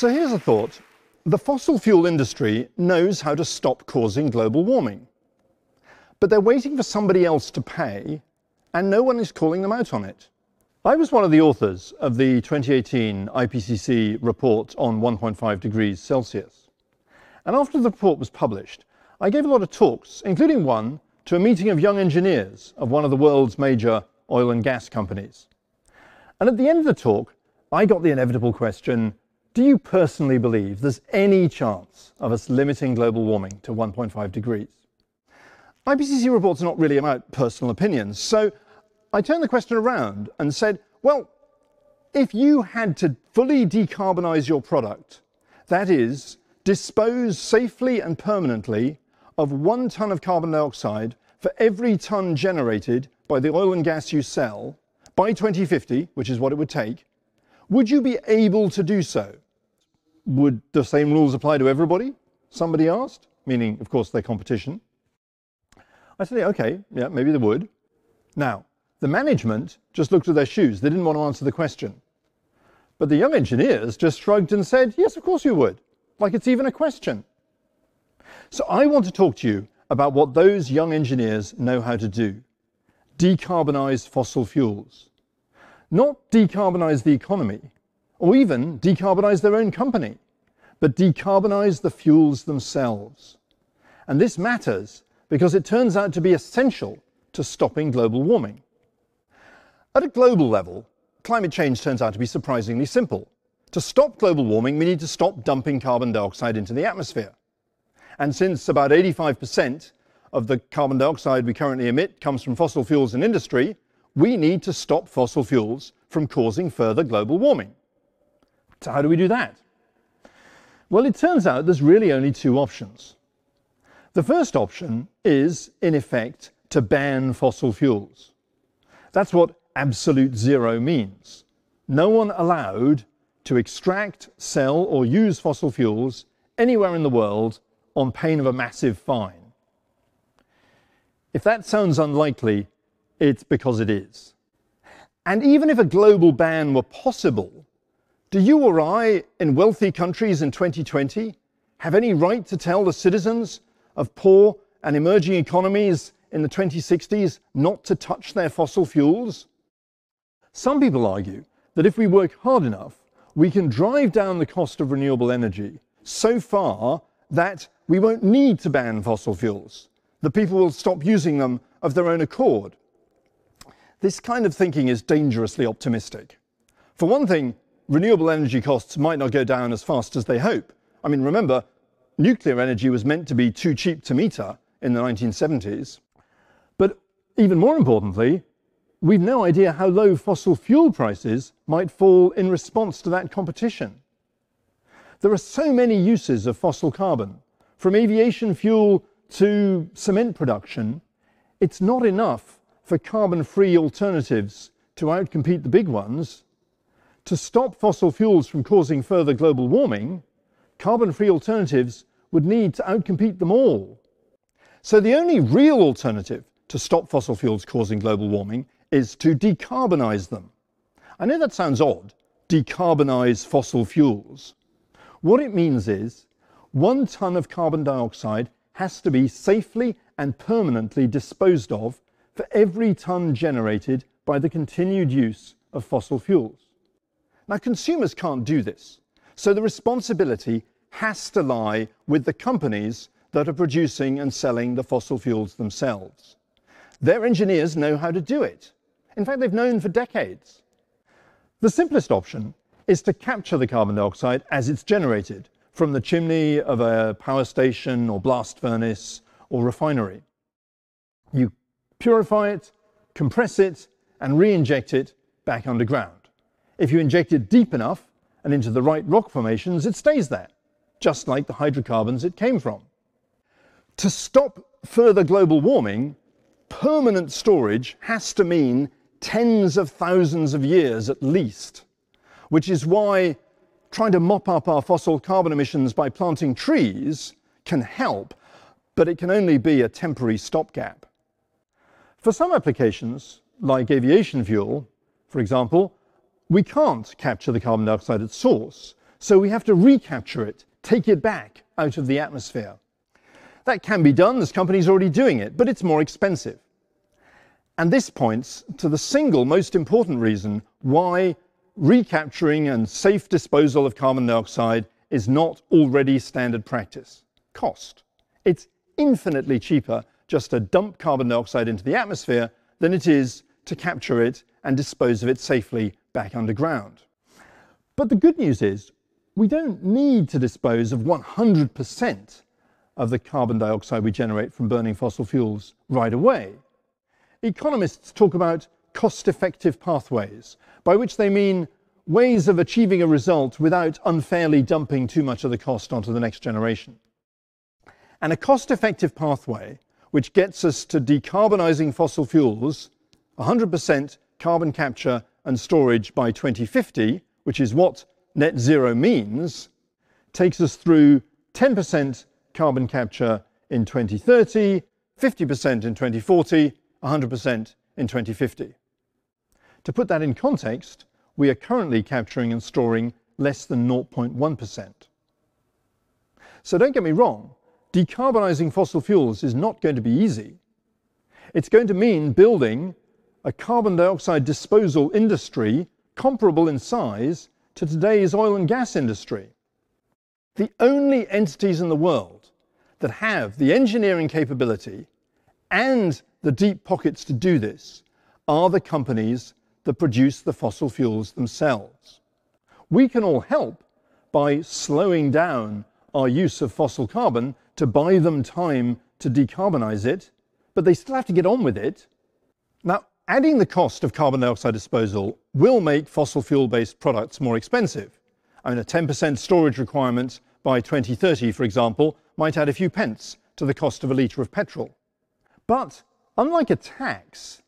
So here's a thought. The fossil fuel industry knows how to stop causing global warming. But they're waiting for somebody else to pay, and no one is calling them out on it. I was one of the authors of the 2018 IPCC report on 1.5 degrees Celsius. And after the report was published, I gave a lot of talks, including one to a meeting of young engineers of one of the world's major oil and gas companies. And at the end of the talk, I got the inevitable question Do you personally believe there's any chance of us limiting global warming to 1.5 degrees? IPCC reports are not really about personal opinions, so I turned the question around and said, Well, if you had to fully decarbonize your product, that is, dispose safely and permanently of one ton of carbon dioxide for every ton generated by the oil and gas you sell by 2050, which is what it would take, would you be able to do so? Would the same rules apply to everybody? Somebody asked, meaning, of course, their competition. I said, okay, yeah, maybe they would. Now, the management just looked at their shoes. They didn't want to answer the question. But the young engineers just shrugged and said, yes, of course you would. Like it's even a question. So I want to talk to you about what those young engineers know how to do. Decarbonize fossil fuels. Not decarbonize the economy, or even decarbonize their own company, but decarbonize the fuels themselves. And this matters because it turns out to be essential to stopping global warming. At a global level, climate change turns out to be surprisingly simple. To stop global warming, we need to stop dumping carbon dioxide into the atmosphere. And since about 85% of the carbon dioxide we currently emit comes from fossil fuels and industry, we need to stop fossil fuels from causing further global warming. So, how do we do that? Well, it turns out there's really only two options. The first option is, in effect, to ban fossil fuels. That's what absolute zero means. No one allowed to extract, sell, or use fossil fuels anywhere in the world on pain of a massive fine. If that sounds unlikely, it's because it is. And even if a global ban were possible, do you or I in wealthy countries in 2020 have any right to tell the citizens of poor and emerging economies in the 2060s not to touch their fossil fuels? Some people argue that if we work hard enough, we can drive down the cost of renewable energy so far that we won't need to ban fossil fuels. The people will stop using them of their own accord. This kind of thinking is dangerously optimistic. For one thing, renewable energy costs might not go down as fast as they hope. I mean, remember, nuclear energy was meant to be too cheap to meter in the 1970s. But even more importantly, we've no idea how low fossil fuel prices might fall in response to that competition. There are so many uses of fossil carbon, from aviation fuel to cement production, it's not enough for carbon free alternatives to outcompete the big ones. To stop fossil fuels from causing further global warming, carbon free alternatives would need to outcompete them all. So the only real alternative to stop fossil fuels causing global warming is to decarbonize them. I know that sounds odd, decarbonize fossil fuels. What it means is one ton of carbon dioxide has to be safely and permanently disposed of for every ton generated by the continued use of fossil fuels. Now, consumers can't do this, so the responsibility has to lie with the companies that are producing and selling the fossil fuels themselves. Their engineers know how to do it. In fact, they've known for decades. The simplest option is to capture the carbon dioxide as it's generated from the chimney of a power station or blast furnace or refinery. You purify it, compress it, and re inject it back underground. If you inject it deep enough and into the right rock formations, it stays there, just like the hydrocarbons it came from. To stop further global warming, permanent storage has to mean tens of thousands of years at least, which is why trying to mop up our fossil carbon emissions by planting trees can help, but it can only be a temporary stopgap. For some applications, like aviation fuel, for example, we can't capture the carbon dioxide at source, So we have to recapture it, take it back out of the atmosphere. That can be done, there's companies already doing it, but it's more expensive. And this points to the single most important reason why recapturing and safe disposal of carbon dioxide is not already standard practice. Cost. It's infinitely cheaper just to dump carbon dioxide into the atmosphere than it is to capture it and dispose of it safely back underground. But the good news is we don't need to dispose of 100% of the carbon dioxide we generate from burning fossil fuels right away. Economists talk about cost effective pathways, by which they mean ways of achieving a result without unfairly dumping too much of the cost onto the next generation. And a cost effective pathway which gets us to decarbonising fossil fuels, 100% carbon capture and storage by 2050, which is what net zero means, takes us through 10% carbon capture in 2030, 50% in 2040, 100% in 2050. To put that in context, we are currently capturing and storing less than 0.1%. So don't get me wrong, decarbonising fossil fuels is not going to be easy. It's going to mean building a carbon dioxide disposal industry comparable in size to today's oil and gas industry. The only entities in the world that have the engineering capability and the deep pockets to do this are the companies that produce the fossil fuels themselves. We can all help by slowing down our use of fossil carbon to buy them time to decarbonize it, but they still have to get on with it. Now, adding the cost of carbon dioxide disposal will make fossil fuel based products more expensive. I mean, a 10% storage requirement by 2030, for example, might add a few pence to the cost of a litre of petrol. But unlike a tax,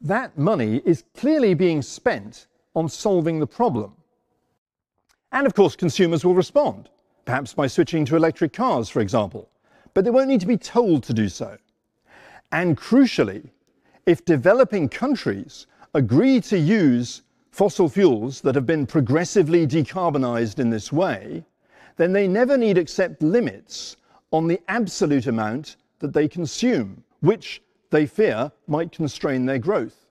that money is clearly being spent on solving the problem. And of course, consumers will respond, perhaps by switching to electric cars, for example, but they won't need to be told to do so. And crucially, if developing countries agree to use fossil fuels that have been progressively decarbonized in this way, then they never need accept limits on the absolute amount that they consume, which they fear might constrain their growth.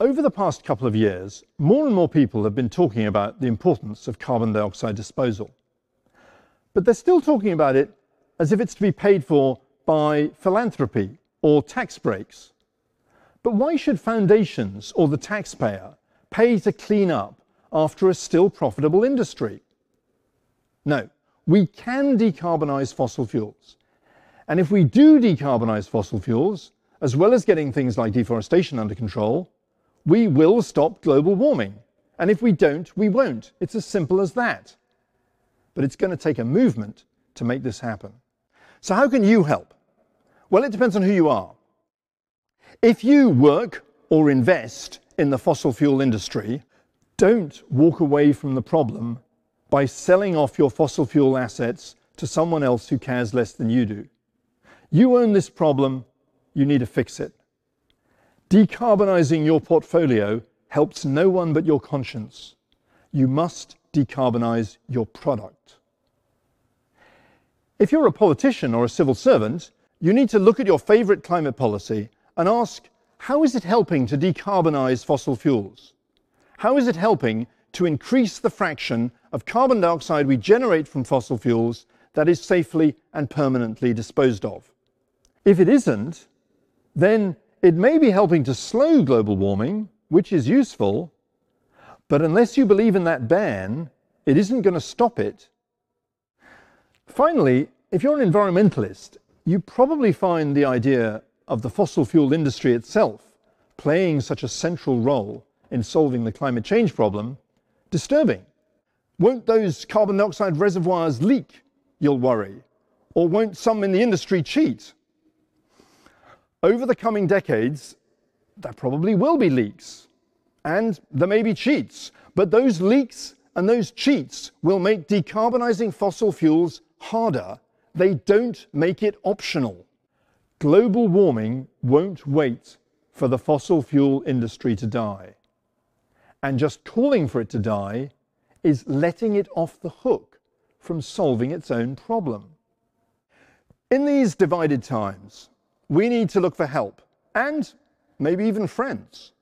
Over the past couple of years, more and more people have been talking about the importance of carbon dioxide disposal. But they're still talking about it as if it's to be paid for by philanthropy or tax breaks. But why should foundations or the taxpayer pay to clean up after a still profitable industry? No, we can decarbonise fossil fuels. And if we do decarbonise fossil fuels, as well as getting things like deforestation under control, we will stop global warming. And if we don't, we won't. It's as simple as that. But it's going to take a movement to make this happen. So, how can you help? Well, it depends on who you are. If you work or invest in the fossil fuel industry, don't walk away from the problem by selling off your fossil fuel assets to someone else who cares less than you do. You own this problem, you need to fix it. Decarbonising your portfolio helps no one but your conscience. You must decarbonise your product. If you're a politician or a civil servant, you need to look at your favourite climate policy and ask how is it helping to decarbonise fossil fuels? How is it helping to increase the fraction of carbon dioxide we generate from fossil fuels that is safely and permanently disposed of? If it isn't, then it may be helping to slow global warming, which is useful, but unless you believe in that ban, it isn't going to stop it. Finally, if you're an environmentalist, you probably find the idea of the fossil fuel industry itself playing such a central role in solving the climate change problem disturbing. Won't those carbon dioxide reservoirs leak? You'll worry. Or won't some in the industry cheat? Over the coming decades, there probably will be leaks and there may be cheats, but those leaks and those cheats will make decarbonizing fossil fuels harder. They don't make it optional. Global warming won't wait for the fossil fuel industry to die. And just calling for it to die is letting it off the hook from solving its own problem. In these divided times, we need to look for help and maybe even friends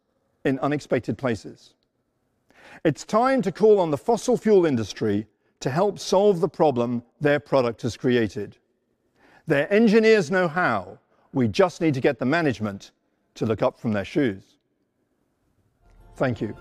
in unexpected places. It's time to call on the fossil fuel industry to help solve the problem their product has created. Their engineers know how. We just need to get the management to look up from their shoes. Thank you.